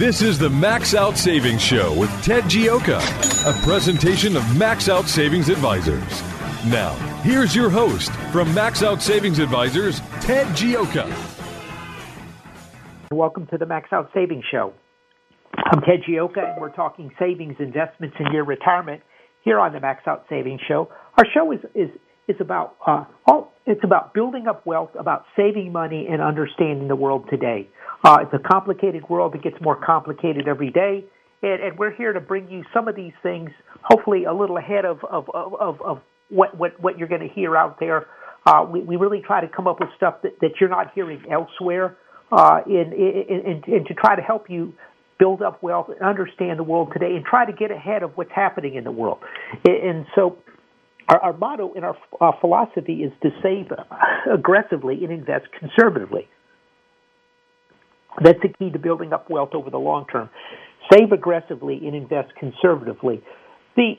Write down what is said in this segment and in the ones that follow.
This is the Max Out Savings Show with Ted Gioka, a presentation of Max Out Savings Advisors. Now, here's your host from Max Out Savings Advisors, Ted Gioka. Welcome to the Max Out Savings Show. I'm Ted Gioka, and we're talking savings, investments, and your retirement here on the Max Out Savings Show. Our show is is is about uh, all. It's about building up wealth, about saving money, and understanding the world today. Uh, it's a complicated world. It gets more complicated every day. And, and, we're here to bring you some of these things, hopefully a little ahead of, of, of, of what, what, what you're going to hear out there. Uh, we, we really try to come up with stuff that, that you're not hearing elsewhere uh, in, in, in, in, to try to help you build up wealth and understand the world today and try to get ahead of what's happening in the world. And so our, our motto in our, our philosophy is to save aggressively and invest conservatively. That's the key to building up wealth over the long term. Save aggressively and invest conservatively. The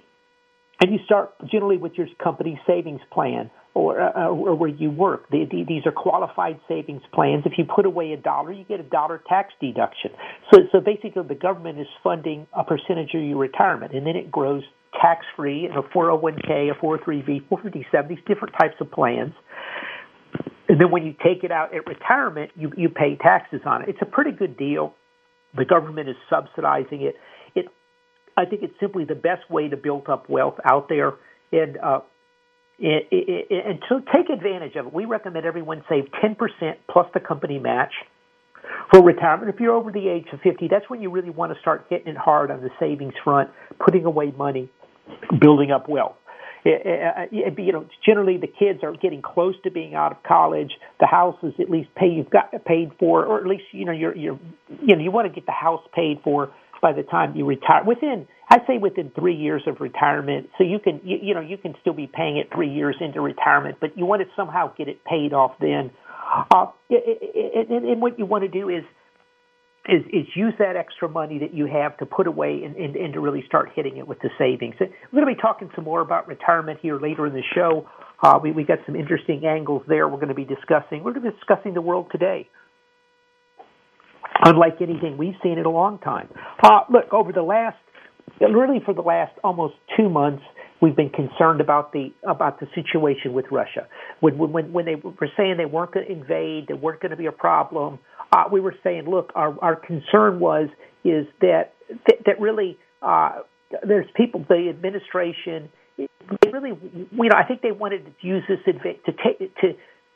and you start generally with your company savings plan or, uh, or where you work. The, the, these are qualified savings plans. If you put away a dollar, you get a dollar tax deduction. So, so basically, the government is funding a percentage of your retirement, and then it grows tax free in a 401k, a 403b, 457, these different types of plans. And then when you take it out at retirement, you, you pay taxes on it. It's a pretty good deal. The government is subsidizing it. It, I think it's simply the best way to build up wealth out there. And, uh, and, and to take advantage of it, we recommend everyone save 10% plus the company match for retirement. If you're over the age of 50, that's when you really want to start hitting it hard on the savings front, putting away money, building up wealth. It, eh, eh, eh, you know, generally the kids are getting close to being out of college. The house is at least pay you've got paid for, or at least you know you're you're you know you want to get the house paid for by the time you retire. Within I'd say within three years of retirement, so you can you, you know you can still be paying it three years into retirement, but you want to somehow get it paid off then. Uh, and, and what you want to do is is, is use that extra money that you have to put away and, and, and to really start hitting it with the savings. We're going to be talking some more about retirement here later in the show. Uh, we, we got some interesting angles there we're going to be discussing. We're going to be discussing the world today. Unlike anything we've seen in a long time. Uh, look, over the last, really for the last almost two months, we've been concerned about the about the situation with Russia. When when when they were saying they weren't going to invade, there weren't going to be a problem, uh, we were saying, look, our our concern was is that that, that really uh, there's people, the administration, they really, you know, I think they wanted to use this to take to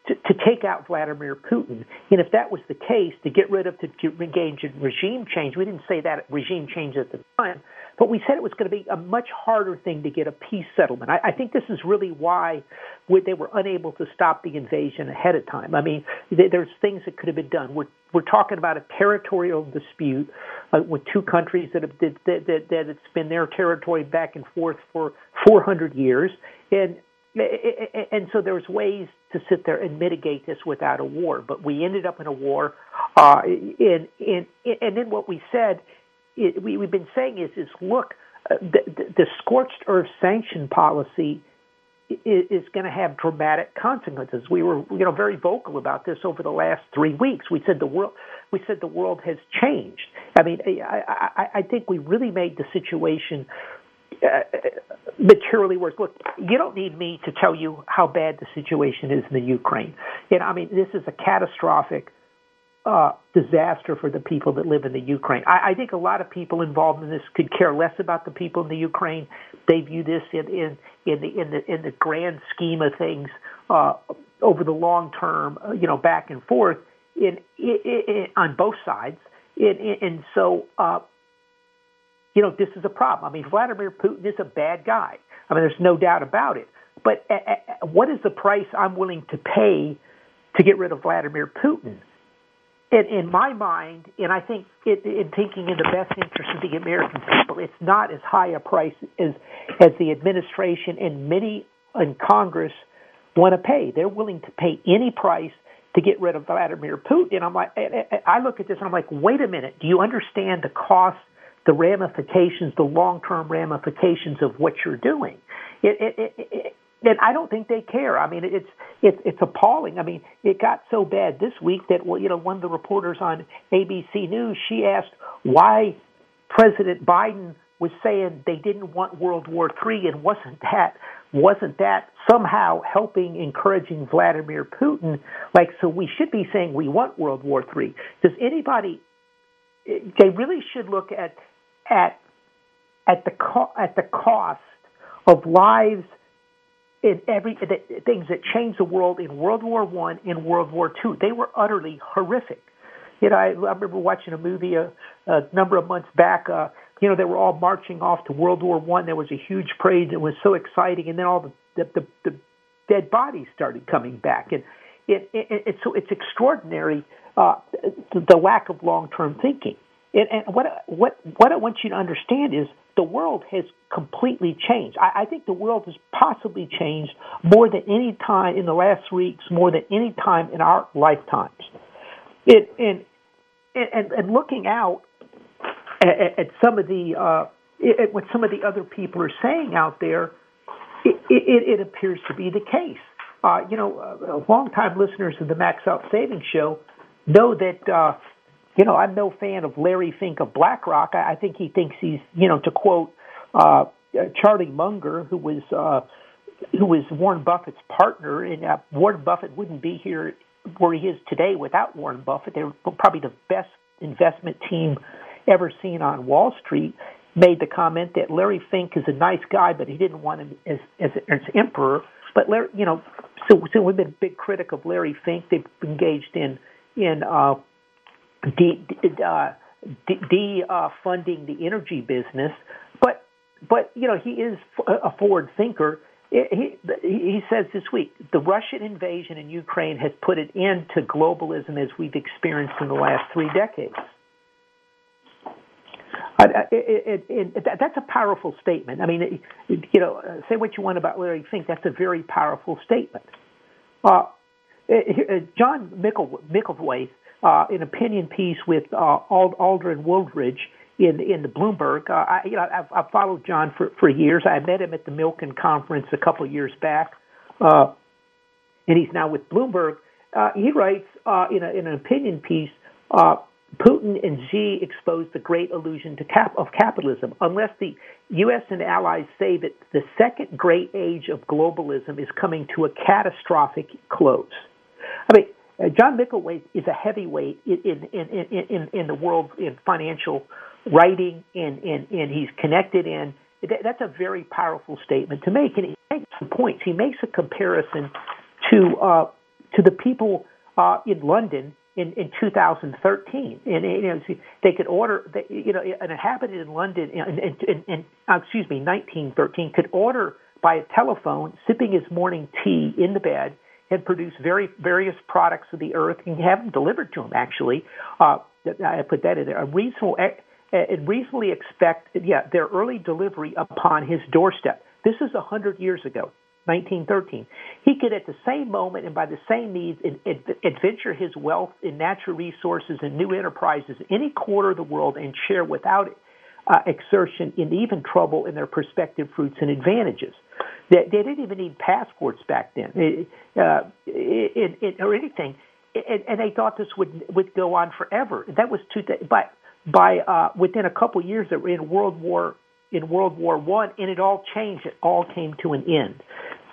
to, take out Vladimir Putin. And if that was the case, to get rid of, to, to engage in regime change, we didn't say that regime change at the time, but we said it was going to be a much harder thing to get a peace settlement. I, I think this is really why they were unable to stop the invasion ahead of time. I mean, there's things that could have been done. We're we're talking about a territorial dispute uh, with two countries that have that, that, that it's been their territory back and forth for 400 years, and and so there's ways to sit there and mitigate this without a war. But we ended up in a war, uh, and and and then what we said, it, we, we've been saying is is look, uh, the, the scorched earth sanction policy is, is going to have dramatic consequences. We were you know very vocal about this over the last three weeks. We said the world we said the world has changed. I mean, I, I, I think we really made the situation uh, materially worse. Look, you don't need me to tell you how bad the situation is in the Ukraine. And I mean, this is a catastrophic uh, disaster for the people that live in the Ukraine. I, I think a lot of people involved in this could care less about the people in the Ukraine. They view this in in in the in the in the grand scheme of things uh, over the long term, uh, you know, back and forth in, in, in on both sides. In, and so, uh, you know, this is a problem. I mean, Vladimir Putin is a bad guy. I mean, there's no doubt about it. But uh, uh, what is the price I'm willing to pay to get rid of Vladimir Putin? In, in my mind, and I think it, in thinking in the best interest of the American people, it's not as high a price as as the administration and many in Congress want to pay. They're willing to pay any price to get rid of Vladimir Putin. And I'm like, I look at this and I'm like, wait a minute. Do you understand the cost, the ramifications, the long-term ramifications of what you're doing? It, it, it, it, and I don't think they care. I mean, it's it's it's appalling. I mean, it got so bad this week that well, you know, one of the reporters on ABC News she asked why President Biden was saying they didn't want World War III, and wasn't that wasn't that somehow helping encouraging Vladimir Putin? Like, so we should be saying we want World War III. Does anybody? They really should look at at at the co- at the cost of lives in every the, things that changed the world in World War One, in World War Two. They were utterly horrific. You know, I, I remember watching a movie a, a number of months back. Uh, you know, they were all marching off to World War One. There was a huge parade. It was so exciting, and then all the the, the, the dead bodies started coming back, and it, it, it, so it's extraordinary uh, the, the lack of long term thinking. And, and what what what I want you to understand is the world has completely changed. I, I think the world has possibly changed more than any time in the last weeks, more than any time in our lifetimes. It, and, and and looking out at, at some of the uh, at what some of the other people are saying out there, it, it, it appears to be the case. Uh, you know, uh, longtime listeners of the Max Out Savings Show know that. Uh, you know, I'm no fan of Larry Fink of BlackRock. I, I think he thinks he's, you know, to quote uh, Charlie Munger, who was uh, who was Warren Buffett's partner, and uh, Warren Buffett wouldn't be here where he is today without Warren Buffett. They're probably the best investment team ever seen on Wall Street made the comment that Larry Fink is a nice guy, but he didn't want him as as, as emperor. But Larry, you know, so so we've been a big critic of Larry Fink. They've engaged in in uh, de, de, uh, de uh, funding the energy business. But but you know he is a forward thinker. He, he says this week the Russian invasion in Ukraine has put an end to globalism as we've experienced in the last three decades. It, it, it, that's a powerful statement. I mean, you know, say what you want about Larry Fink. That's a very powerful statement. Uh, John Mickle, Micklethwait, uh, an opinion piece with uh, Adrian Wooldridge in in the Bloomberg. Uh, I, you know, I've, I've followed John for for years. I met him at the Milken conference a couple of years back, uh, and he's now with Bloomberg. Uh, he writes uh, in, a, in an opinion piece. Uh, Putin and Xi exposed the great illusion cap- of capitalism. Unless the U.S. and allies say that the second great age of globalism is coming to a catastrophic close. I mean, uh, John Micklethwait is a heavyweight in, in, in, in, in the world in financial writing, and, and, and he's connected in. That's a very powerful statement to make, and he makes some points. He makes a comparison to uh, to the people uh, in London in, in 2013. And you know, they could order, you know, an inhabitant in London, in, in, in, uh, excuse me, 1913, could order by a telephone, sipping his morning tea in the bed, and produce very various products of the earth and have them delivered to him. Actually, uh, I put that in there. A reasonable, uh, reasonably expect, yeah, their early delivery upon his doorstep. This is a hundred years ago. 1913. He could, at the same moment and by the same means, adventure his wealth in natural resources and new enterprises any quarter of the world and share without uh, exertion in even trouble in their prospective fruits and advantages. They, they didn't even need passports back then, uh, it, it, or anything, and, and they thought this would would go on forever. That was two. Th- but by uh, within a couple of years, they were in World War in World War One, and it all changed. It all came to an end.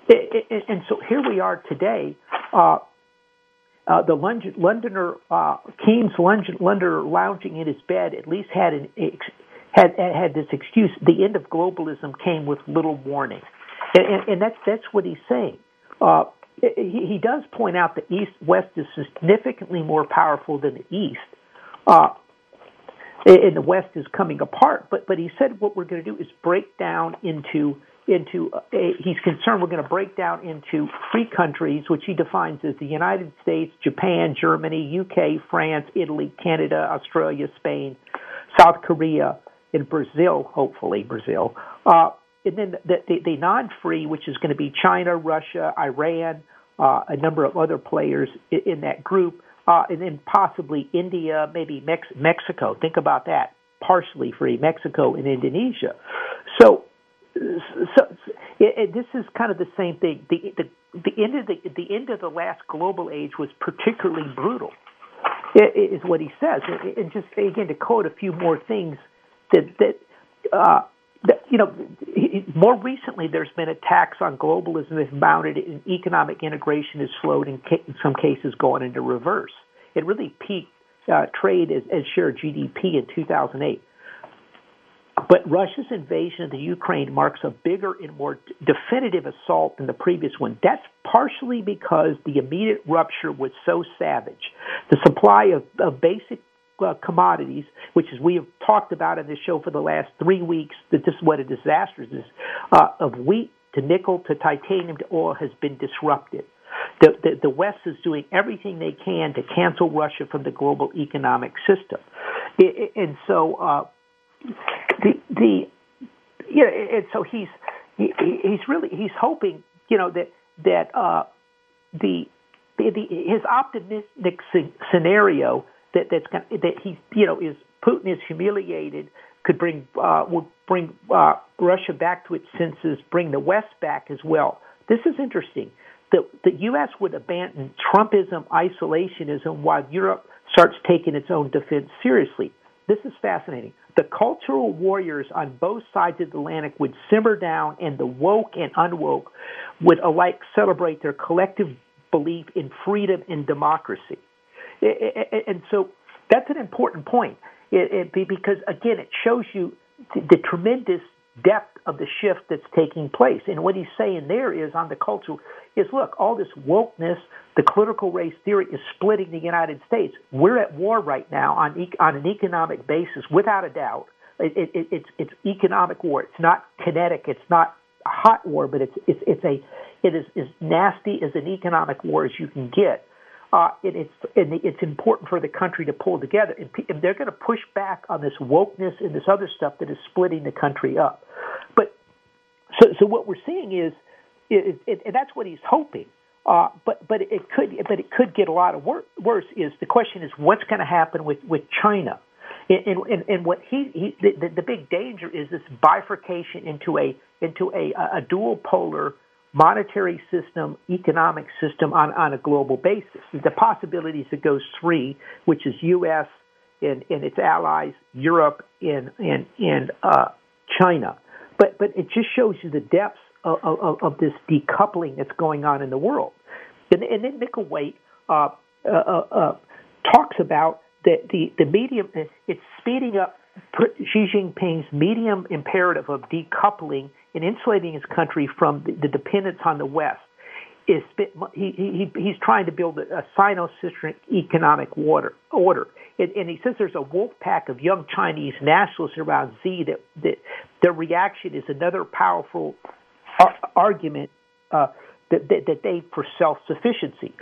And so here we are today. Uh, uh, the London, Londoner uh, Keynes Londoner lounging in his bed at least had an had had this excuse. The end of globalism came with little warning, and, and, and that's that's what he's saying. Uh, he, he does point out the East West is significantly more powerful than the East. Uh, and the West is coming apart. But but he said what we're going to do is break down into into a, he's concerned we're going to break down into three countries, which he defines as the United States, Japan, Germany, UK, France, Italy, Canada, Australia, Spain, South Korea, and Brazil. Hopefully, Brazil. Uh, and then the, the, the non-free, which is going to be China, Russia, Iran, uh, a number of other players in, in that group, uh, and then possibly India, maybe Mex- Mexico. Think about that. Partially free Mexico and Indonesia. So, so it, it, this is kind of the same thing. The, the the end of the the end of the last global age was particularly brutal. Is what he says, and just again to quote a few more things that that uh, you know, more recently there's been attacks on globalism that have mounted and economic integration has slowed and in some cases gone into reverse. It really peaked uh, trade as, as share GDP in 2008. But Russia's invasion of the Ukraine marks a bigger and more definitive assault than the previous one. That's partially because the immediate rupture was so savage. The supply of, of basic uh, commodities, which is we have talked about in this show for the last three weeks, that this is what a disaster is, uh, of wheat to nickel to titanium to oil has been disrupted. The, the, the West is doing everything they can to cancel Russia from the global economic system, it, it, and so uh, the the yeah, and so he's he, he's really he's hoping you know that that uh, the, the his optimistic scenario that that's that he you know is Putin is humiliated could bring uh, would bring uh, Russia back to its senses, bring the West back as well. This is interesting. The the U.S. would abandon Trumpism, isolationism, while Europe starts taking its own defense seriously. This is fascinating. The cultural warriors on both sides of the Atlantic would simmer down, and the woke and unwoke would alike celebrate their collective belief in freedom and democracy. And so that's an important point because, again, it shows you the, tremendous depth of the shift that's taking place. And what he's saying there is on the culture is look, all this wokeness, the critical race theory is splitting the United States. We're at war right now on on an economic basis, without a doubt. It, it, it's it's economic war. It's not kinetic. It's not hot war, but it's it's it's a it is as nasty as an economic war as you can get uh, and it's and it's important for the country to pull together. And, and they're going to push back on this wokeness and this other stuff that is splitting the country up. But so so what we're seeing is, is it, and that's what he's hoping. Uh, but but it could but it could get a lot of wor- worse. Is the question is what's going to happen with with China? And, and, and what he, he the, the big danger is this bifurcation into a into a, a dual polar monetary system, economic system on, on a global basis. The possibilities that goes three, which is U.S. and, and its allies, Europe and, and, and uh, China. But, but it just shows you the depths of, of, of this decoupling that's going on in the world. And, and then Micklethwait uh, uh, uh, uh, talks about that the, the medium, it's speeding up Xi Jinping's medium imperative of decoupling and insulating his country from the, dependence on the West. Is he, he he's trying to build a, Sino-Centric economic water, order, and, and he says there's a wolf pack of young Chinese nationalists around Xi that that their reaction is another powerful ar- argument uh, that, that that they for self-sufficiency.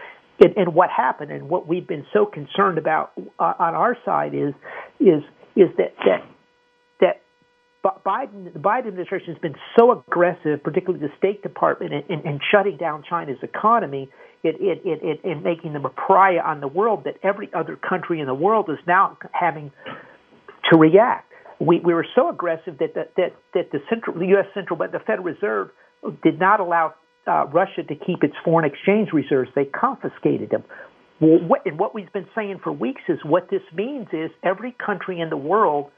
And, and what happened, and what we've been so concerned about uh, on our side is is is that that Biden, the Biden administration has been so aggressive, particularly the State Department, in, in, in shutting down China's economy, in, in, in, in making them a pariah on the world, that every other country in the world is now having to react. We, we were so aggressive that the, that that the central, the U.S. central, but the Federal Reserve did not allow uh, Russia to keep its foreign exchange reserves. They confiscated them. Well, what, and what we've been saying for weeks is what this means is every country in the world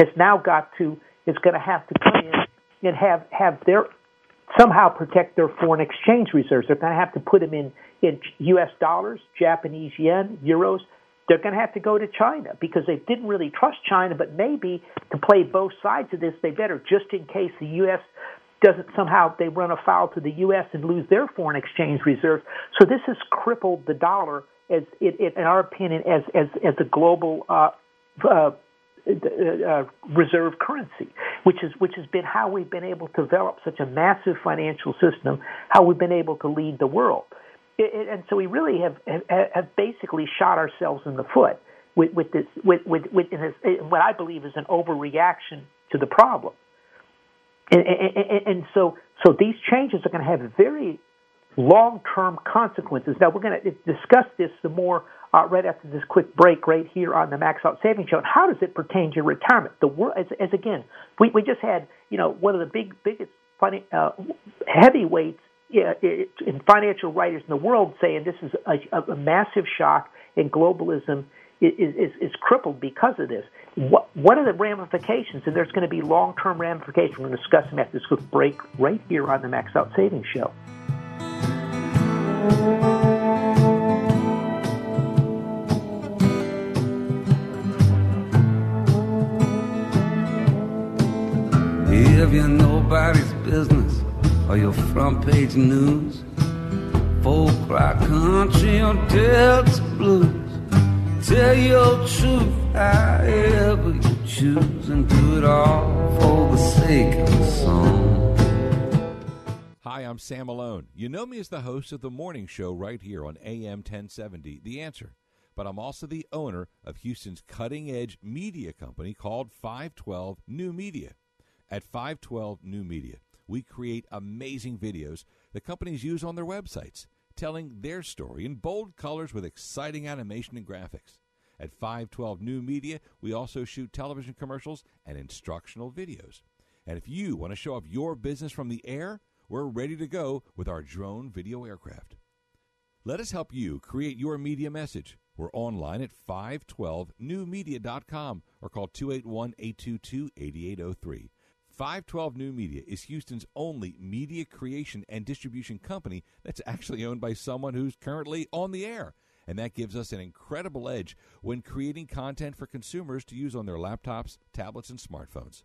has now got to is going to have to come in and have have their somehow protect their foreign exchange reserves. They're going to have to put them in, in U.S. dollars, Japanese yen, euros. They're going to have to go to China because they didn't really trust China, but maybe to play both sides of this, they better just in case the U.S. doesn't somehow they run afoul to the U.S. and lose their foreign exchange reserves. So this has crippled the dollar as, it, it, in our opinion, as as as a global uh, uh, uh, reserve currency, which is which has been how we've been able to develop such a massive financial system, how we've been able to lead the world, it, and so we really have, have have basically shot ourselves in the foot with with this with with, with this, what I believe is an overreaction to the problem, and, and, and so so these changes are going to have very long term consequences. Now we're going to discuss this some more uh, right after this quick break right here on the Max Out Savings Show. And how does it pertain to retirement? The world, as, as again, we, we just had you know one of the big biggest funny, uh, heavyweights in financial writers in the world saying this is a, a massive shock and globalism is, is, is crippled because of this. What, what are the ramifications? And there's going to be long term ramifications. We're going to discuss them after this quick break right here on the Max Out Savings Show. If you're nobody's business or your front page news, folk cry country or Delta blues. Tell your truth however you choose and do it all for the sake of the song. I'm Sam Malone. You know me as the host of the morning show right here on AM 1070, The Answer. But I'm also the owner of Houston's cutting edge media company called 512 New Media. At 512 New Media, we create amazing videos that companies use on their websites, telling their story in bold colors with exciting animation and graphics. At 512 New Media, we also shoot television commercials and instructional videos. And if you want to show off your business from the air, we're ready to go with our drone video aircraft. Let us help you create your media message. We're online at 512newmedia.com or call 281 822 8803. 512 New Media is Houston's only media creation and distribution company that's actually owned by someone who's currently on the air. And that gives us an incredible edge when creating content for consumers to use on their laptops, tablets, and smartphones.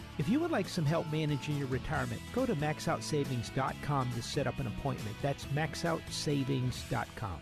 If you would like some help managing your retirement, go to maxoutsavings.com to set up an appointment. That's maxoutsavings.com.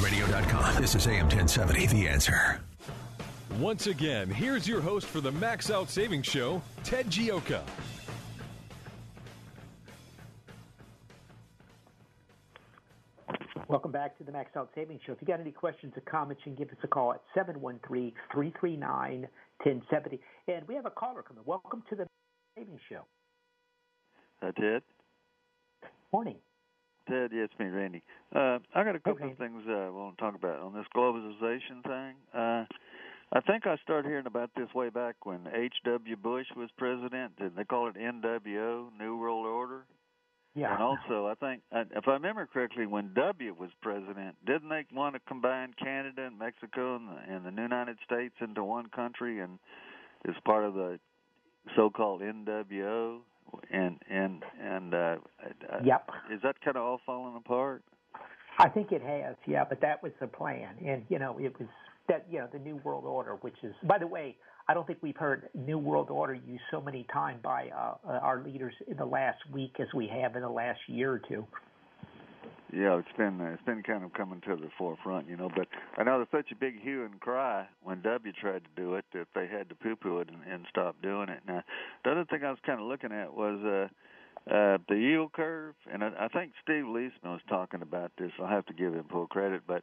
On radio.com, this is AM 1070, The Answer. Once again, here's your host for the Max Out Savings Show, Ted Gioka. Welcome back to the Max Out Savings Show. If you got any questions or comments, you can give us a call at 713 339 1070. And we have a caller coming. Welcome to the Savings Show. Uh, Ted? Morning. Ted, yeah, it's me, Randy. Uh, I got a couple Okay. of things uh, I want to talk about on this globalization thing. Uh, I think I started hearing about this way back when H.W. Bush was president. Did they call it NWO, New World Order? Yeah. And also, I think, uh, if I remember correctly, when W was president, didn't they want to combine Canada and Mexico and the, and the United States into one country and as part of the so-called NWO? And and and uh, uh, Yep. is that kind of all falling apart? I think it has, yeah, but that was the plan. And, you know, it was that you know the New World Order, which is by the way, I don't think we've heard New World Order used so many times by uh, uh, our leaders in the last week as we have in the last year or two. Yeah, it's been uh, it's been kind of coming to the forefront, you know. But I know there's such a big hue and cry when W tried to do it that they had to poo-poo it and, and stop doing it. Now, the other thing I was kind of looking at was uh, uh, the yield curve, and I, I think Steve Liesman was talking about this. I'll have to give him full credit, but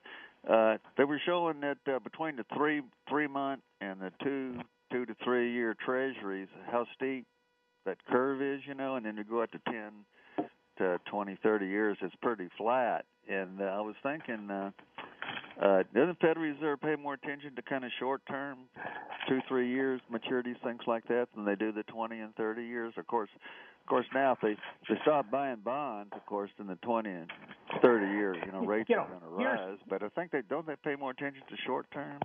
uh, they were showing that uh, between the three three month and the two two to three year treasuries, how steep that curve is, you know, and then you go out to ten to twenty, thirty years, it's pretty flat. And uh, I was thinking, uh, uh, doesn't the Federal Reserve pay more attention to kind of short term, two, three years maturities, things like that, than they do the twenty and thirty years? Of course, of course, now if they they stop buying bonds, of course, in the twenty and thirty years, you know, rates you know, are going to rise. But I think they don't they pay more attention to short term.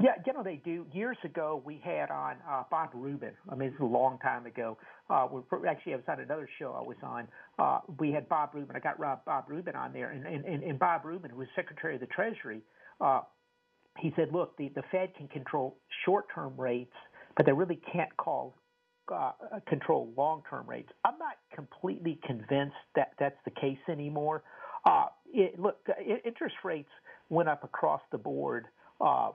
Yeah, you know they do. Years ago, we had on uh, Bob Rubin. I mean, it's a long time ago. Uh, we actually, I was on another show I was on. Uh, we had Bob Rubin. I got Rob, Bob Rubin on there, and, and, and Bob Rubin, who was Secretary of the Treasury, uh, he said, "Look, the, the Fed can control short-term rates, but they really can't call uh, control long-term rates." I'm not completely convinced that that's the case anymore. Uh, it, look, interest rates went up across the board. Uh,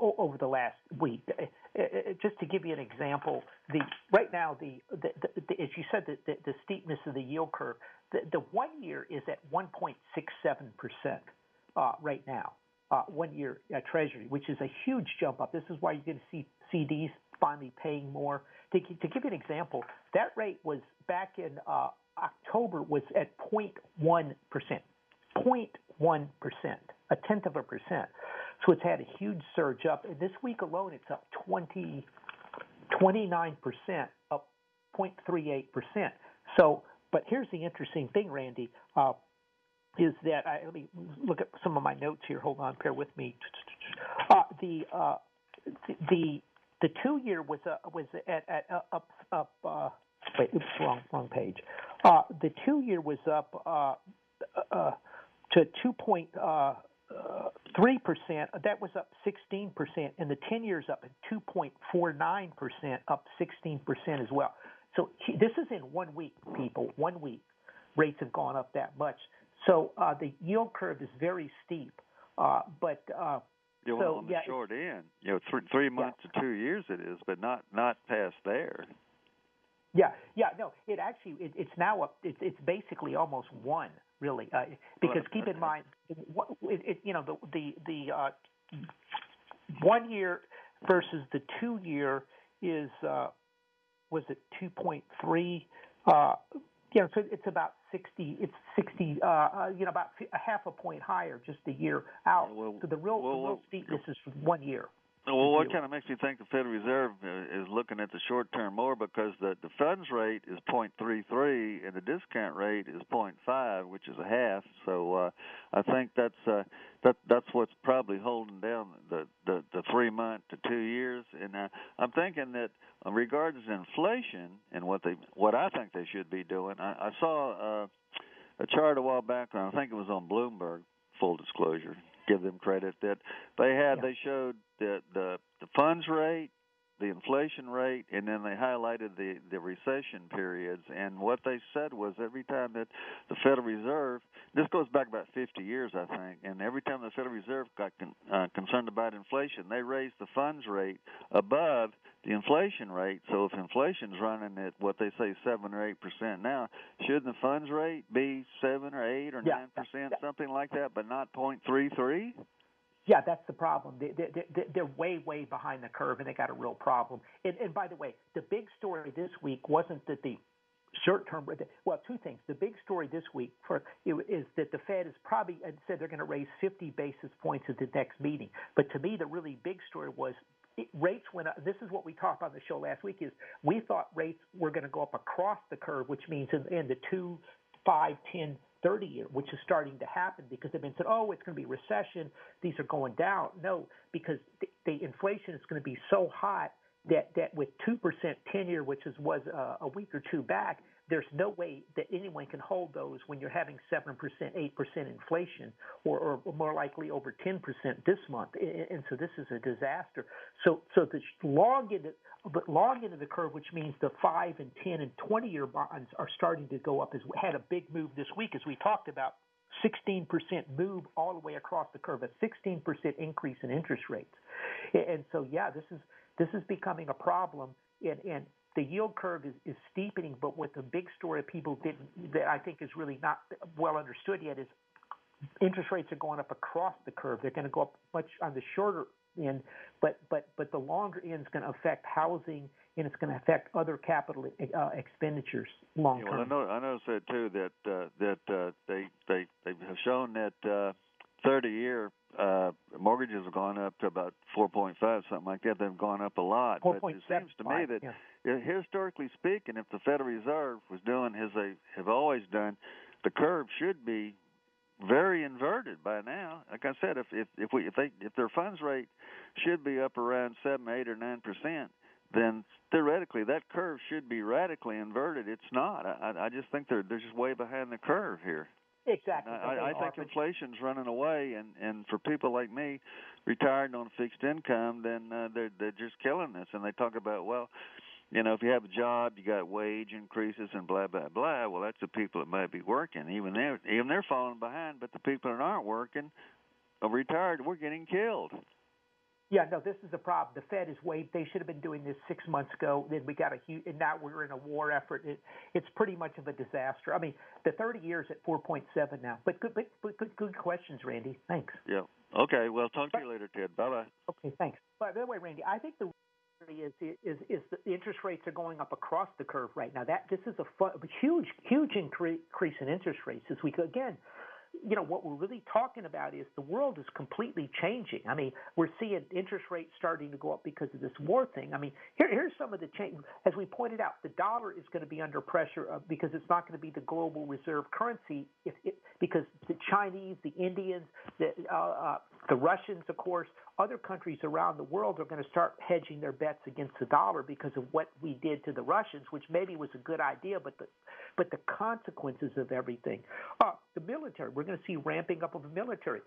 over the last week. Uh, uh, just to give you an example, the right now the, the, the, as you said the, the, the, steepness of the yield curve, the, the one year is at 1.67 percent uh, right now. Uh, one year uh, Treasury, which is a huge jump up. This is why you're going to see CDs finally paying more. To, to give you an example, that rate was back in uh, October was at 0.1 percent. 0.1 percent, a tenth of a percent. So it's had a huge surge up. And this week alone, it's up 20, 29%, up 0.38%. So, but here's the interesting thing, Randy, uh, is that I, let me look at some of my notes here. Hold on, bear with me. Uh, the uh, the the two year was uh, was at, at uh, up up. Uh, wait, oops, wrong wrong page. Uh, the two year was up uh, uh, to two point. Uh, three percent. That was up sixteen percent, and the ten years up at two point four nine percent, up sixteen percent as well. So this is in one week, people. One week, rates have gone up that much. So uh, the yield curve is very steep. Uh, but uh, you so, on the yeah, short end, you know, three, three months yeah. to two years it is, but not not past there. Yeah, yeah, no, it actually it, it's now up. It's it's basically almost one really, uh, because keep in mind, what, it, it, you know, the the the uh, one year versus the two year is uh, was it two point three? Uh, you know, so it's about sixty. It's sixty. Uh, uh, you know, about a half a point higher just a year out. Well, so the real, well, the real steepness is one year. Well, what kind of makes me think the Federal Reserve uh, is looking at the short term more because the the funds rate is 0.33 and the discount rate is 0.5, which is a half. So uh, I think that's uh, that that's what's probably holding down the the, the three month to two years. And uh, I'm thinking that in regards to inflation and what they what I think they should be doing, I, I saw uh, a chart a while back, and I think it was on Bloomberg. Full disclosure, give them credit that they had. Yeah. They showed the the the funds rate, the inflation rate, and then they highlighted the the recession periods. And what they said was every time that the Federal Reserve, this goes back about 50 years, I think, and every time the Federal Reserve got con, uh, concerned about inflation, they raised the funds rate above the inflation rate. So if inflation's running at what they say seven or eight percent now, shouldn't the funds rate be seven or eight or Yeah, nine percent, yeah. something like that, but not point three three? Yeah, that's the problem. They, they, they, they're way, way behind the curve, and they got a real problem. And, and by the way, the big story this week wasn't that the short term. Well, two things. The big story this week for is that the Fed has probably said they're going to raise 50 basis points at the next meeting. But to me, the really big story was it, rates went up. This is what we talked on the show last week. Is we thought rates were going to go up across the curve, which means in, in the two, five, ten, 30 year, which is starting to happen because they've been said, oh, it's going to be recession. These are going down. No, because the, the inflation is going to be so hot that that with two percent ten-year, which is was uh, a week or two back, there's no way that anyone can hold those when you're having seven percent, eight percent inflation, or, or more likely over ten percent this month. And, so this is a disaster. So so the long into but long into the curve, which means the five and ten and twenty year bonds are starting to go up. Has had a big move this week, as we talked about. 16% move all the way across the curve, a 16% increase in interest rates. And so, yeah, this is this is becoming a problem. And, and the yield curve is, is steepening, but what the big story people didn't that I think is really not well understood yet is interest rates are going up across the curve. They're going to go up much on the shorter end, but but but the longer end is going to affect housing and it's going to affect other capital uh, expenditures long term. Yeah, well, I know I noticed that too. That uh, that uh, they they they have shown that uh, 30 year uh, mortgages have gone up to about 4.5, something like that. They've gone up a lot. But it seems to me that, yeah. historically speaking, if the Federal Reserve was doing as they have always done, the curve should be very inverted by now. Like I said, if if if we if they if their funds rate should be up around seven, eight, or nine percent, then theoretically that curve should be radically inverted. It's not. I I just think they're they're just way behind the curve here. Exactly. I, I think inflation's running away, and and for people like me, retired on fixed income, then uh, they're they're just killing us. And they talk about well, you know, if you have a job, you got wage increases and blah blah blah. Well, that's the people that might be working. Even they're even they're falling behind. But the people that aren't working, are retired, we're getting killed. Yeah, no, this is the problem. The Fed is way. They should have been doing this six months ago. Then we got a huge, and now we're in a war effort. It, it's pretty much of a disaster. I mean, the 30 years at 4.7 now. But good, but, but good, good questions, Randy. Thanks. Yeah. Okay. Well, talk to you later, Ted. Bye bye. Okay. Thanks. By the way, Randy, I think the is is is the interest rates are going up across the curve right now. That this is a, fun, a huge huge increase in interest rates as we go again you know, what we're really talking about is the world is completely changing. I mean, we're seeing interest rates starting to go up because of this war thing. I mean, here, here's some of the change. As we pointed out, the dollar is going to be under pressure uh, because it's not going to be the global reserve currency if because the Chinese, the Indians, the uh, uh, the Russians, of course, other countries around the world are going to start hedging their bets against the dollar because of what we did to the Russians, which maybe was a good idea, but the but the consequences of everything. Uh, the military, we're going to see ramping up of the military.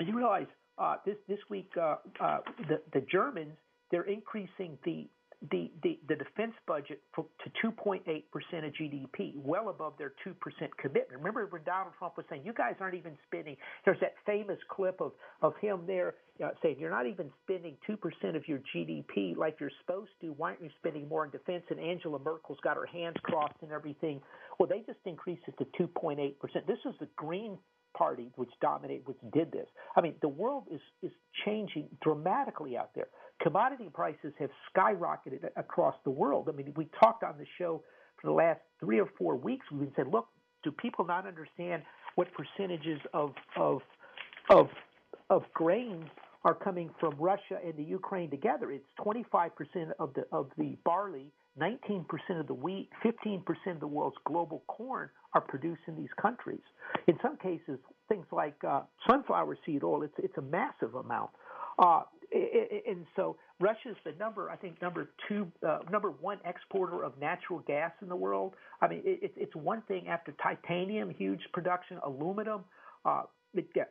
You realize uh, this this week uh, uh, the the Germans they're increasing the the, the, the defense budget to 2.8% of GDP, well above their 2% commitment. Remember when Donald Trump was saying, you guys aren't even spending, there's that famous clip of, of him there saying, you're not even spending 2% of your GDP like you're supposed to. Why aren't you spending more on defense? And Angela Merkel's got her hands crossed and everything. Well, they just increased it to 2.8%. This is the Green Party which dominated, which did this. I mean, the world is, is changing dramatically out there commodity prices have skyrocketed across the world. I mean, we talked on the show for the last three or four weeks. We've said, look, do people not understand what percentages of of of of grains are coming from Russia and the Ukraine together? It's 25% of the of the barley, 19% of the wheat, 15% of the world's global corn are produced in these countries. In some cases, things like uh, sunflower seed oil, it's it's a massive amount. Uh, and so Russia is the number, I think, number two, uh, number one exporter of natural gas in the world. I mean, it, it's one thing after titanium, huge production, aluminum, uh,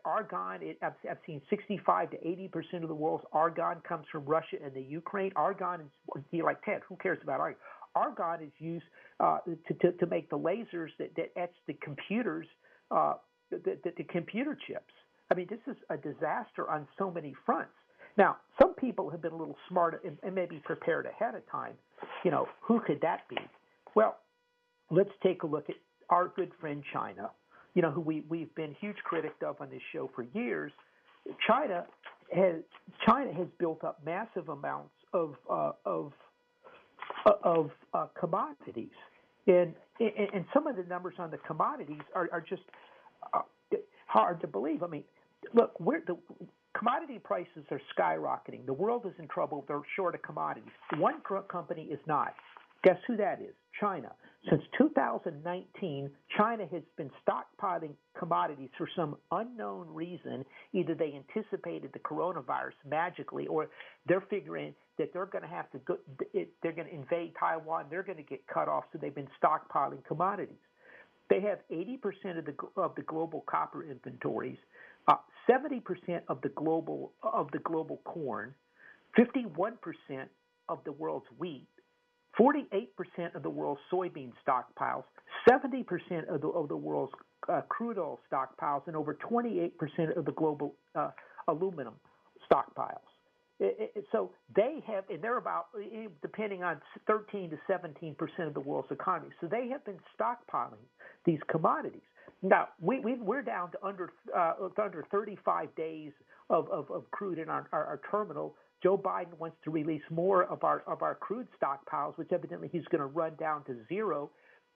argon. It, I've, I've seen 65 to 80 percent of the world's argon comes from Russia and the Ukraine. Argon is, you're like Ted, who cares about argon? Argon is used uh, to, to, to make the lasers that, that etch the computers, uh, the, the, the computer chips. I mean, this is a disaster on so many fronts. Now, some people have been a little smart and, and maybe prepared ahead of time. You know, who could that be? Well, let's take a look at our good friend China. You know, who we we've been huge critics of on this show for years. China has China has built up massive amounts of uh, of uh, of uh, commodities, and, and and some of the numbers on the commodities are, are just uh, hard to believe. I mean, look, we're the commodity prices are skyrocketing. The world is in trouble. They're short of commodities. One company is not. Guess who that is? China. Since 2019, China has been stockpiling commodities for some unknown reason. Either they anticipated the coronavirus magically, or they're figuring that they're going to have to go, they're going to invade Taiwan, they're going to get cut off, so they've been stockpiling commodities. They have 80% of the of the global copper inventories, uh, 70% of the global of the global corn, 51% of the world's wheat, 48% of the world's soybean stockpiles, 70% of the, of the world's uh, crude oil stockpiles, and over 28% of the global uh, aluminum stockpiles. It, it, so they have, and they're about, depending on 13 to 17 percent of the world's economy. So they have been stockpiling these commodities. Now we, we we're down to under uh, under 35 days of, of, of crude in our, our, our terminal. Joe Biden wants to release more of our of our crude stockpiles, which evidently he's going to run down to zero.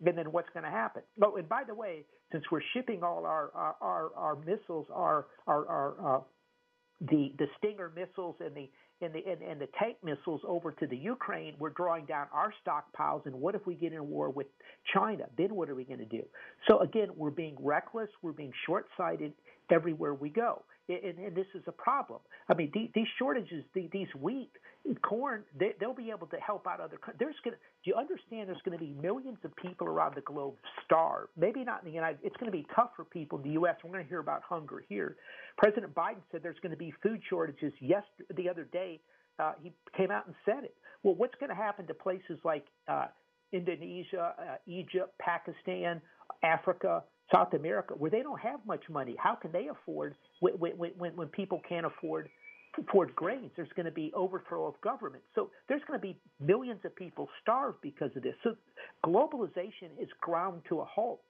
And then what's going to happen? Oh, and by the way, since we're shipping all our our our, our missiles, our our, our uh, the the Stinger missiles and the and the and, and the tank missiles over to the Ukraine, we're drawing down our stockpiles. And what if we get in a war with China? Then what are we going to do? So again, we're being reckless. We're being short-sighted everywhere we go and, and this is a problem. I mean, the, these shortages, the, these wheat, corn, they, they'll be able to help out other. There's going to, do you understand? There's going to be millions of people around the globe starve. Maybe not in the United. It's going to be tough for people in the U.S. We're going to hear about hunger here. President Biden said there's going to be food shortages. Yes, the other day uh, he came out and said it. Well, what's going to happen to places like uh, Indonesia, uh, Egypt, Pakistan, Africa? South America, where they don't have much money, how can they afford when when when people can't afford afford grains? There's going to be overthrow of government. So there's going to be millions of people starved because of this. So globalization is ground to a halt.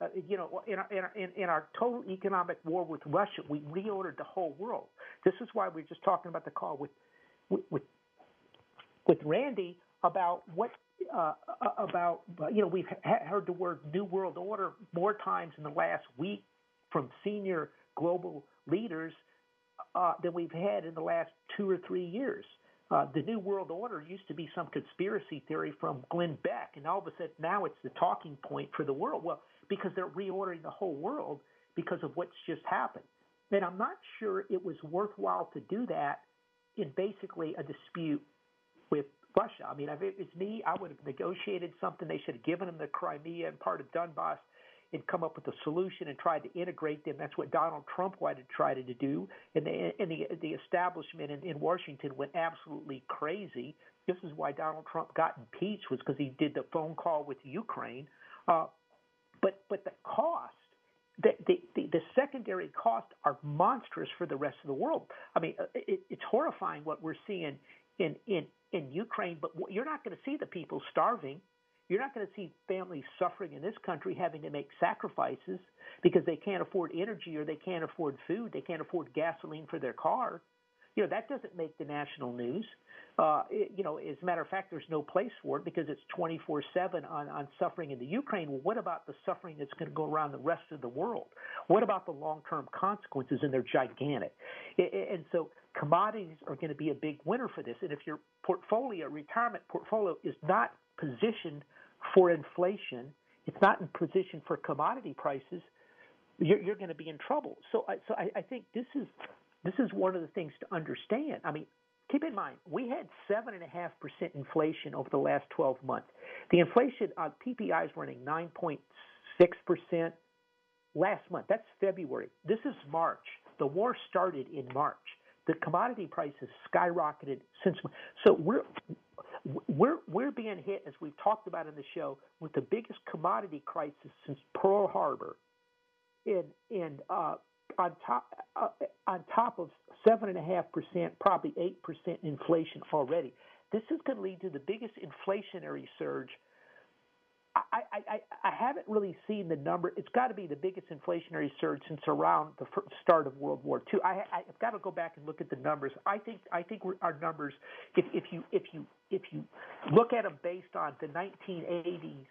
Uh, you know, in our, in, our, in, in our total economic war with Russia, we reordered the whole world. This is why we're just talking about the call with with with, Randy about what uh, about you know we've heard the word new world order more times in the last week from senior global leaders uh, than we've had in the last two or three years. Uh, the New World Order used to be some conspiracy theory from Glenn Beck, and all of a sudden now it's the talking point for the world. Well, because they're reordering the whole world because of what's just happened. And I'm not sure it was worthwhile to do that in basically a dispute with Russia. I mean, if it was me, I would have negotiated something. They should have given them the Crimea and part of Donbass and come up with a solution and tried to integrate them. That's what Donald Trump wanted to try to do, and the and the, the establishment in, in Washington went absolutely crazy. This is why Donald Trump got impeached was because he did the phone call with Ukraine. Uh, but but the cost the, the, the, secondary costs are monstrous for the rest of the world. I mean, it, it's horrifying what we're seeing in, in, in Ukraine, but you're not going to see the people starving. You're not going to see families suffering in this country having to make sacrifices because they can't afford energy or they can't afford food, they can't afford gasoline for their car. You know, that doesn't make the national news. Uh, it, you know, as a matter of fact, there's no place for it because it's 24 7 on, on suffering in the Ukraine. Well, what about the suffering that's going to go around the rest of the world? What about the long term consequences? And they're gigantic. And so commodities are going to be a big winner for this. And if your portfolio, retirement portfolio, is not positioned for inflation, it's not in position for commodity prices, you're, you're going to be in trouble. So, I, so I, I think this is this is one of the things to understand. I mean, keep in mind we had seven and a half percent inflation over the last 12 months. The inflation on PPI is running 9.6 percent last month. That's February. This is March. The war started in March the commodity prices skyrocketed since. So we're we're we're being hit as we've talked about in the show with the biggest commodity crisis since Pearl Harbor, and and uh, on top uh, on top of seven and a half percent, probably eight percent inflation already. This is going to lead to the biggest inflationary surge I, I, I haven't really seen the number. It's got to be the biggest inflationary surge since around the start of World War II. I, I've got to go back and look at the numbers. I think I think our numbers, if, if you if you if you look at them based on the 1980s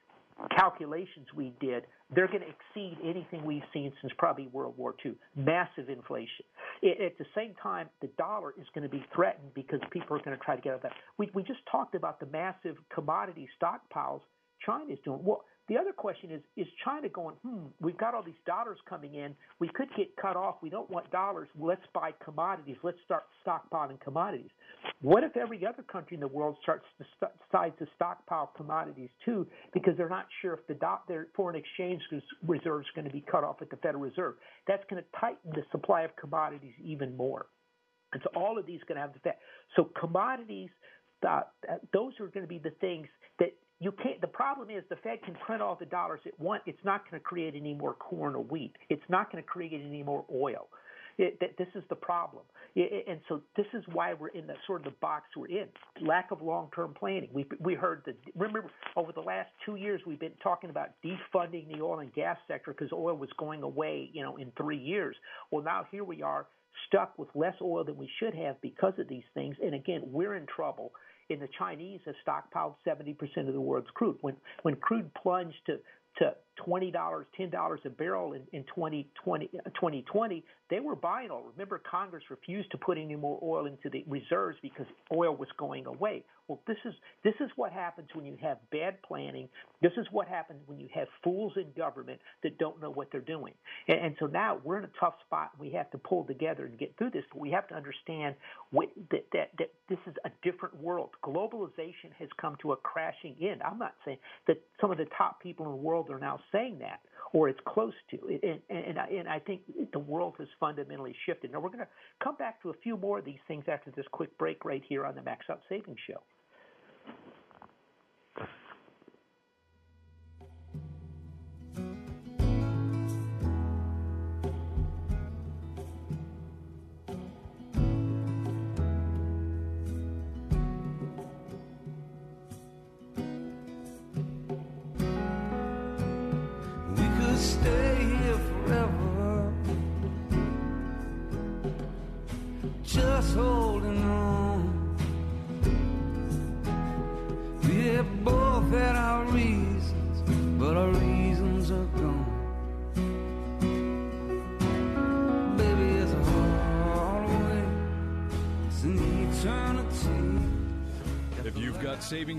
calculations we did, they're going to exceed anything we've seen since probably World War II. Massive inflation. At the same time, the dollar is going to be threatened because people are going to try to get out of that. We, we just talked about the massive commodity stockpiles China is doing. Well, the other question is: Is China going? Hmm, we've got all these dollars coming in. We could get cut off. We don't want dollars. Let's buy commodities. Let's start stockpiling commodities. What if every other country in the world starts to st- decides to stockpile commodities too, because they're not sure if the do- their foreign exchange reserves are going to be cut off at the Federal Reserve? That's going to tighten the supply of commodities even more. And so all of these are going to have the effect. So commodities, uh, those are going to be the things that you can't. The problem is the Fed can print all the dollars it wants. It's not going to create any more corn or wheat. It's not going to create any more oil. It, that this is the problem, it, and so this is why we're in the sort of the box we're in. Lack of long-term planning. We we heard that. Remember, over the last two years, we've been talking about defunding the oil and gas sector because oil was going away, you know, in three years. Well, now here we are stuck with less oil than we should have because of these things. And again, we're in trouble. And the Chinese have stockpiled 70% of the world's crude. When when crude plunged to to twenty dollars, ten dollars a barrel in, in 2020, 2020, uh, they were buying oil. Remember, Congress refused to put any more oil into the reserves because oil was going away. Well, this is this is what happens when you have bad planning. This is what happens when you have fools in government that don't know what they're doing. And, and so now we're in a tough spot. We have to pull together and get through this, but we have to understand what, that, that that this is a different world. Globalization has come to a crashing end. I'm not saying that some of the top people in the world are now saying that or it's close to. And, and, and I think the world has fundamentally shifted. Now, we're going to come back to a few more of these things after this quick break right here on the Max Out Savings Show.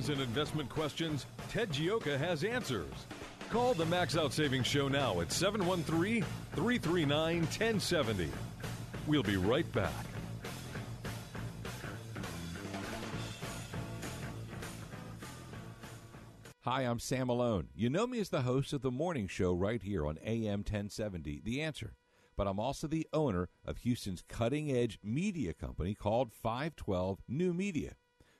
And investment questions, Ted Gioka has answers. Call the Max Out Savings Show now at 713 339 1070. We'll be right back. Hi, I'm Sam Malone. You know me as the host of the morning show right here on AM 1070, The Answer. But I'm also the owner of Houston's cutting edge media company called 512 New Media.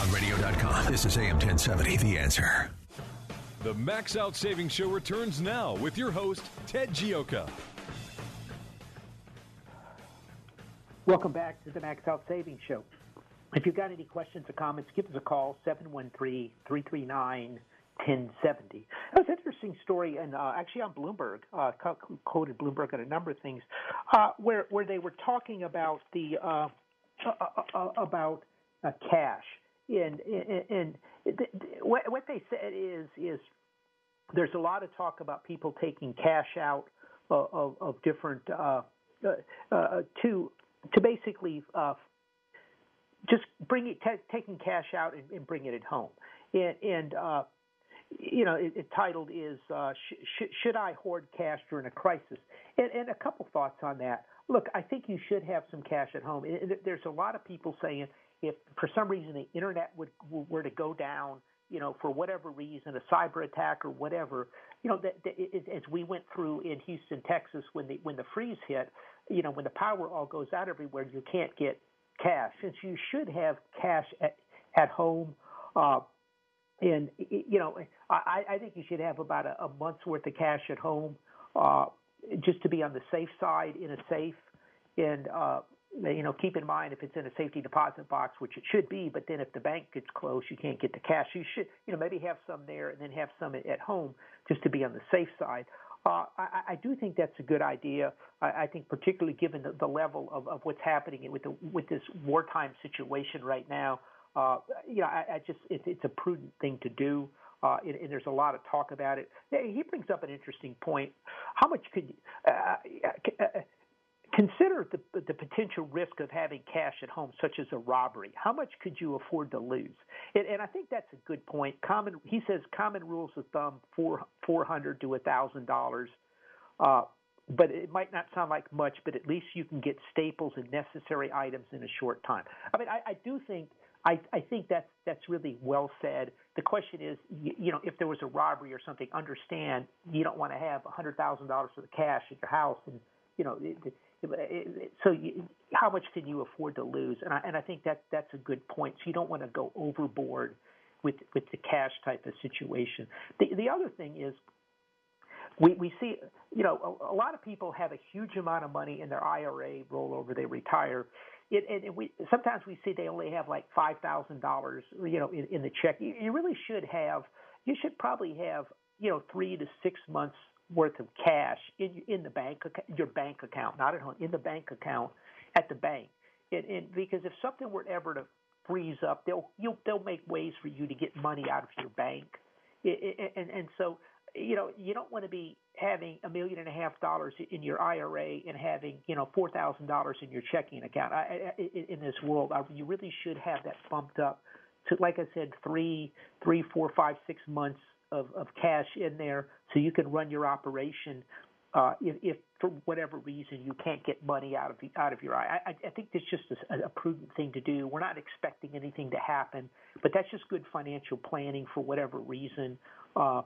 on radio.com. This is AM 1070, The Answer. The Max Out Savings Show returns now with your host, Ted Gioka. Welcome back to the Max Out Savings Show. If you've got any questions or comments, give us a call, 713 339 1070. That was an interesting story, and uh, actually on Bloomberg, uh, quoted Bloomberg on a number of things, uh, where where they were talking about the uh, uh, uh, about cash, and and, and what they said is is there's a lot of talk about people taking cash out of, of, different to to basically uh, just bring it, t- taking cash out and, and bringing it at home. And, and uh, you know, it, it titled is uh, sh- sh- "Should I hoard cash during a crisis?" And, and a couple thoughts on that. Look, I think you should have some cash at home. And there's a lot of people saying if for some reason the internet would were to go down, you know, for whatever reason, a cyber attack or whatever, you know, that, that as we went through in Houston, Texas, when the when the freeze hit, you know, when the power all goes out everywhere, you can't get cash. Since you should have cash at at home, uh, and you know, I, I think you should have about a, a month's worth of cash at home, uh, just to be on the safe side in a safe. And uh, you know, keep in mind if it's in a safety deposit box, which it should be, but then if the bank gets closed, you can't get the cash. You should, you know, maybe have some there and then have some at home just to be on the safe side. Uh, I, I do think that's a good idea. I, I think, particularly given the, the level of, of what's happening with the, with this wartime situation right now, uh, you know, I, I just it, it's a prudent thing to do. Uh, and, and there's a lot of talk about it. He brings up an interesting point. How much could uh, uh, Consider the, the potential risk of having cash at home, such as a robbery. How much could you afford to lose? And, and I think that's a good point. Common, he says, common rules of thumb: four four hundred to a thousand dollars. Uh, but it might not sound like much, but at least you can get staples and necessary items in a short time. I mean, I, I do think I, I think that's that's really well said. The question is, you, you know, if there was a robbery or something, understand you don't want to have a hundred thousand dollars of cash at your house, and you know, so you, how much can you afford to lose? And I, and I think that that's a good point. So you don't want to go overboard with with the cash type of situation. The the other thing is we we see you know a, a lot of people have a huge amount of money in their IRA rollover they retire. It, and we sometimes we see they only have like five thousand dollars, you know, in, in the check. You, you really should have. You should probably have, you know, three to six months worth of cash in in the bank your bank account, not at home, in the bank account at the bank. And, and because if something were ever to freeze up, they'll you'll, they'll make ways for you to get money out of your bank. And and so you know you don't want to be having a million and a half dollars in your IRA and having you know four thousand dollars in your checking account. I, I, in this world, I, you really should have that bumped up to, like I said, three, three, four, five, six months of, of cash in there so you can run your operation uh, if, if for whatever reason you can't get money out of the, out of your eye. I, I think it's just a, a prudent thing to do. We're not expecting anything to happen, but that's just good financial planning for whatever reason. Uh,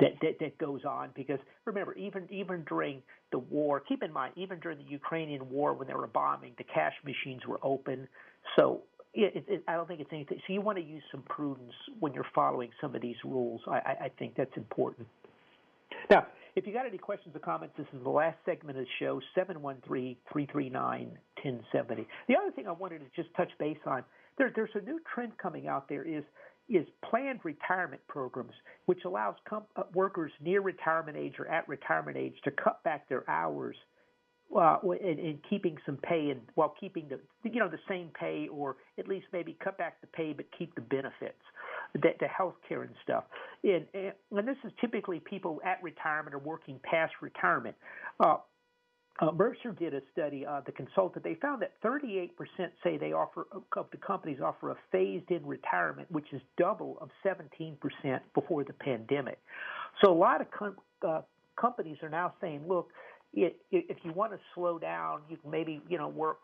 that, that that goes on because remember even even during the war keep in mind even during the Ukrainian war when they were bombing the cash machines were open so it, it, I don't think it's anything. So you want to use some prudence when you're following some of these rules. I, I, I think that's important. Now, if you got any questions or comments, this is the last segment of the show, 713-339-1070. The other thing I wanted to just touch base on, there, there's a new trend coming out there is is planned retirement programs, which allows com- uh, workers near retirement age or at retirement age to cut back their hours – uh, and, and keeping some pay and while keeping the you know the same pay or at least maybe cut back the pay but keep the benefits, the, the health care and stuff. And, and this is typically people at retirement or working past retirement. Uh, uh, Mercer did a study, uh, the consultant. They found that 38% say they offer of the companies offer a phased-in retirement, which is double of 17% before the pandemic. So a lot of com- uh, companies are now saying, look, it, if you want to slow down, you can maybe you know work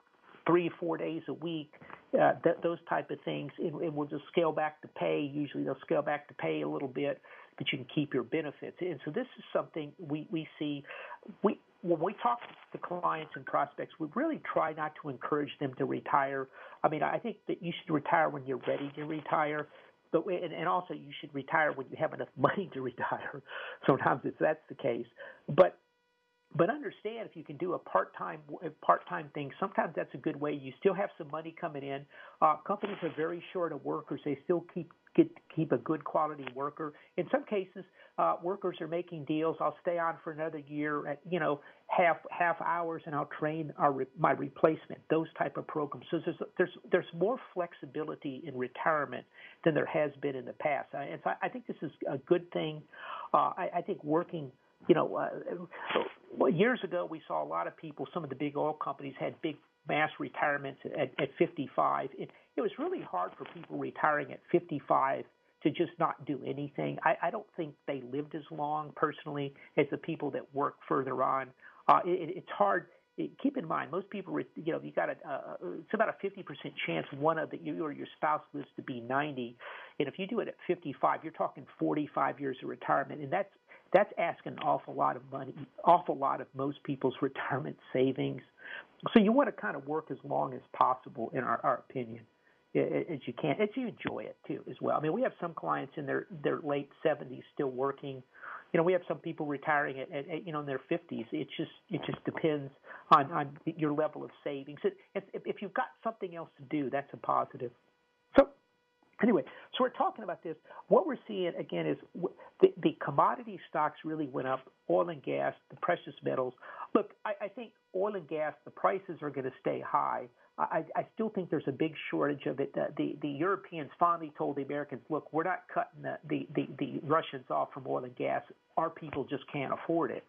three four days a week, uh, th- those type of things, and, and we'll just scale back the pay. Usually they'll scale back the pay a little bit, but you can keep your benefits. And so this is something we we see. We when we talk to clients and prospects, we really try not to encourage them to retire. I mean, I think that you should retire when you're ready to retire. But and, and also you should retire when you have enough money to retire. Sometimes it's that's the case. But but understand if you can do a part-time part-time thing sometimes that's a good way. You still have some money coming in. Uh, companies are very short of workers. They still keep get keep a good quality worker. In some cases uh, workers are making deals. I'll stay on for another year at you know half half hours and i'll train our my replacement those type of programs. So there's there's there's more flexibility in retirement than there has been in the past. And so i think this is a good thing. Uh, I, I think working you know, uh, years ago we saw a lot of people. Some of the big oil companies had big mass retirements at, at 55. It, it was really hard for people retiring at 55 to just not do anything. I, I don't think they lived as long personally as the people that work further on. Uh, it, it's hard. It, keep in mind, most people, you know, you got a, uh, it's about a 50% chance one of the, you or your spouse lives to be 90. And if you do it at 55, you're talking 45 years of retirement. And that's, that's asking an awful lot of money, awful lot of most people's retirement savings. So you want to kind of work as long as possible, in our, our opinion, as you can, as you enjoy it too, as well. I mean, we have some clients in their their late seventies still working. You know, we have some people retiring at, at, at you know in their fifties. It just it just depends on on your level of savings. If, if you've got something else to do, that's a positive. So Anyway, so we're talking about this. What we're seeing again is the, the commodity stocks really went up. Oil and gas, the precious metals. Look, I, I think oil and gas, the prices are going to stay high. I, I still think there's a big shortage of it. The, the, the Europeans finally told the Americans, look, we're not cutting the, the, the, the Russians off from oil and gas. Our people just can't afford it.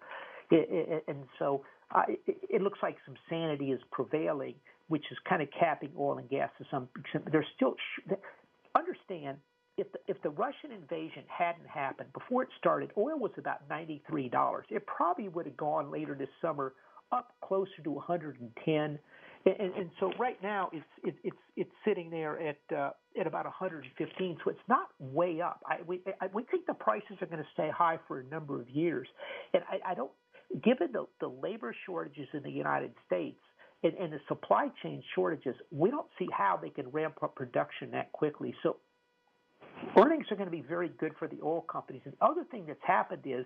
it, it and so uh, it, it looks like some sanity is prevailing, which is kind of capping oil and gas to some extent. There's still understand if the, if the Russian invasion hadn't happened before it started, oil was about ninety three dollars. It probably would have gone later this summer up closer to 110. And, and, and so right now it's it, it's it's sitting there at uh, at about 115. So it's not way up. I, we I, we think the prices are going to stay high for a number of years, and I, I don't. Given the, the labor shortages in the United States, and, and the supply chain shortages, we don't see how they can ramp up production that quickly. So earnings are going to be very good for the oil companies. And the other thing that's happened is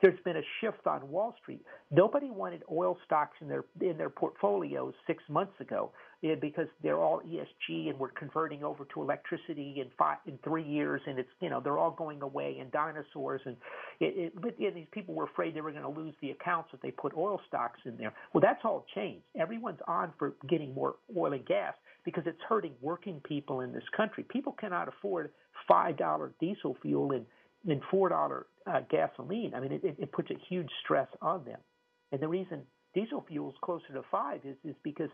there's been a shift on Wall Street. Nobody wanted oil stocks in their in their portfolios six months ago eh, because they're all ESG and we're converting over to electricity in five in three years, and it's you know they're all going away and dinosaurs and it, it, but yeah, these people were afraid they were going to lose the accounts if they put oil stocks in there. Well, that's all changed. Everyone's on for getting more oil and gas because it's hurting working people in this country. People cannot afford five dollar diesel fuel and and four dollar uh, gasoline. I mean, it, it puts a huge stress on them. And the reason diesel fuel is closer to five is is because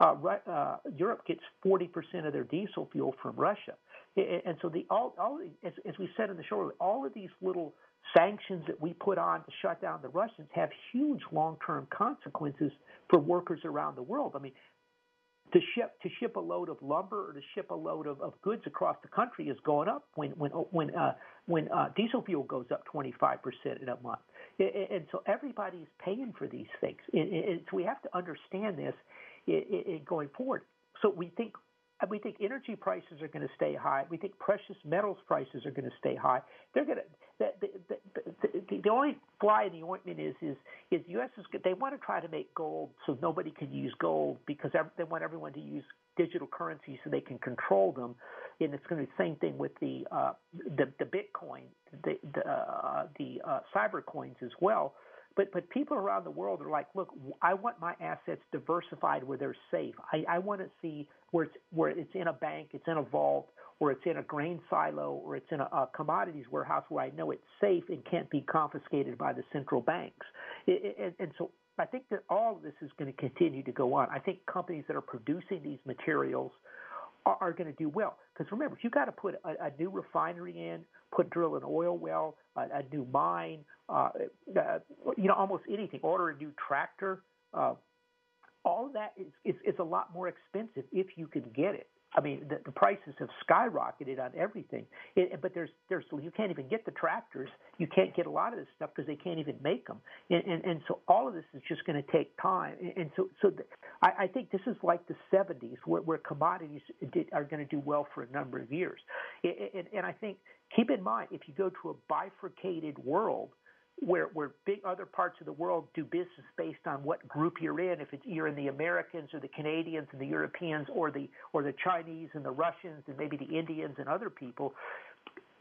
uh, uh, Europe gets forty percent of their diesel fuel from Russia, and so the all, all as, as we said in the show, all of these little sanctions that we put on to shut down the Russians have huge long term consequences for workers around the world. I mean, to ship to ship a load of lumber or to ship a load of, of goods across the country is going up when when when uh, when uh, diesel fuel goes up 25 percent in a month, and so everybody's paying for these things. And so we have to understand this going forward. So we think we think energy prices are going to stay high. We think precious metals prices are going to stay high. They're going to the the, the, the, the only fly in the ointment is is is U.S. is they want to try to make gold so nobody can use gold because they want everyone to use digital currency so they can control them. And it's going to be the same thing with the uh, the, the Bitcoin, the the, uh, the uh, cyber coins as well. But but people around the world are like, look, I want my assets diversified where they're safe. I, I want to see where it's where it's in a bank, it's in a vault, or it's in a grain silo, or it's in a, a commodities warehouse where I know it's safe and can't be confiscated by the central banks. It, it, and so I think that all of this is going to continue to go on. I think companies that are producing these materials are, are going to do well. Because remember, if you got to put a, a new refinery in, put drill an oil well, a, a new mine, uh, uh, you know, almost anything, order a new tractor, uh, all that is, is, is a lot more expensive if you can get it. I mean, the, the prices have skyrocketed on everything. It, but there's there's you can't even get the tractors. You can't get a lot of this stuff because they can't even make them. And, and and so all of this is just going to take time. And, and so so the, I, I think this is like the 70s where, where commodities did, are going to do well for a number of years. And, and, and I think keep in mind if you go to a bifurcated world where where big other parts of the world do business based on what group you're in. If it's you're in the Americans or the Canadians and the Europeans or the or the Chinese and the Russians and maybe the Indians and other people,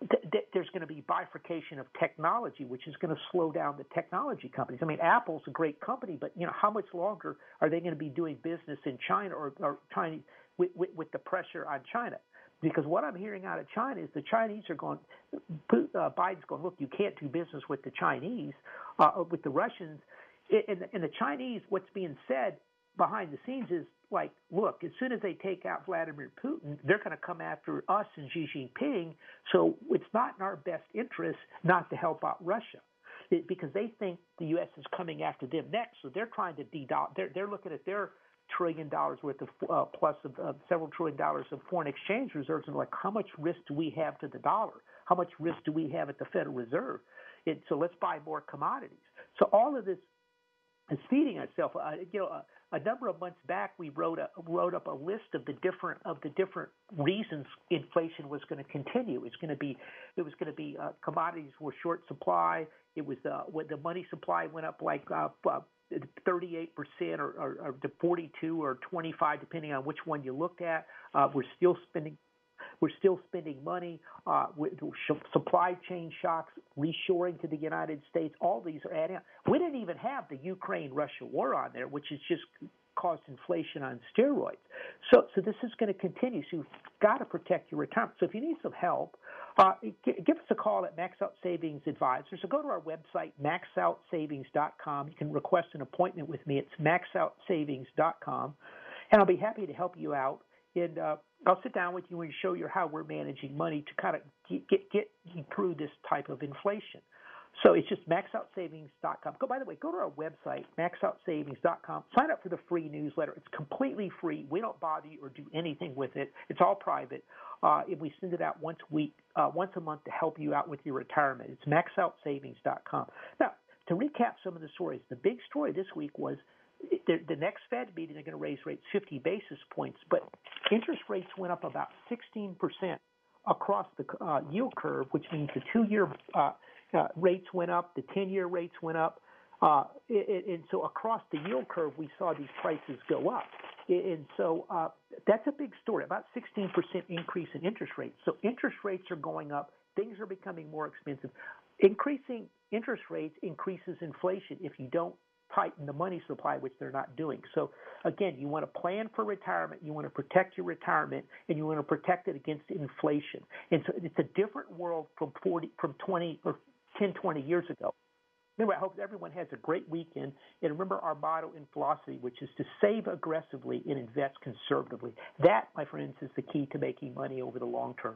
th- th- there's going to be bifurcation of technology, which is going to slow down the technology companies. I mean, Apple's a great company, but you know, how much longer are they going to be doing business in China or, or Chinese with, with, with the pressure on China? Because what I'm hearing out of China is the Chinese are going, uh, Biden's going, look, you can't do business with the Chinese, uh, with the Russians. And, and the Chinese, what's being said behind the scenes is like, look, as soon as they take out Vladimir Putin, they're going to come after us and Xi Jinping. So it's not in our best interest not to help out Russia. Because they think the U.S. is coming after them next, so they're trying to de they're they're looking at their trillion dollars worth of uh, plus of uh, several trillion dollars of foreign exchange reserves, and like how much risk do we have to the dollar? How much risk do we have at the Federal Reserve? It, so let's buy more commodities. So all of this is feeding itself. Uh, you know, uh, a number of months back, we wrote a, wrote up a list of the different of the different reasons inflation was going to continue. It's going to be it was going to be uh, commodities were short supply. It was uh, when the money supply went up like uh, 38% or, or, or to 42 or 25, depending on which one you looked at. Uh, we're still spending we're still spending money uh, with supply chain shocks, reshoring to the United States. All these are adding up. We didn't even have the Ukraine-Russia war on there, which is just caused inflation on steroids. So, so this is going to continue. So you've got to protect your retirement. So if you need some help, uh, give us a call at Max Out Savings Advisors. So go to our website, maxoutsavings.com. You can request an appointment with me. It's maxoutsavings.com. And I'll be happy to help you out. And uh, I'll sit down with you and show you how we're managing money to kind of get, get, get through this type of inflation. So it's just maxoutsavings.com. Go by the way, go to our website, maxoutsavings.com. Sign up for the free newsletter. It's completely free. We don't bother you or do anything with it. It's all private. Uh, and we send it out once a week, uh, once a month to help you out with your retirement. It's maxoutsavings.com. Now, to recap some of the stories, the big story this week was the, the next Fed meeting, they're going to raise rates 50 basis points, but interest rates went up about 16% across the uh, yield curve, which means the two year uh, uh, rates went up, the 10 year rates went up. Uh, and, and so across the yield curve, we saw these prices go up. And so uh, that's a big story, about 16% increase in interest rates. So interest rates are going up, things are becoming more expensive. Increasing interest rates increases inflation if you don't tighten the money supply, which they're not doing. So again, you want to plan for retirement, you want to protect your retirement, and you want to protect it against inflation. And so it's a different world from 40, from 20 or 10, 20 years ago. Anyway, I hope everyone has a great weekend. And remember our motto in philosophy, which is to save aggressively and invest conservatively. That, my friends, is the key to making money over the long term.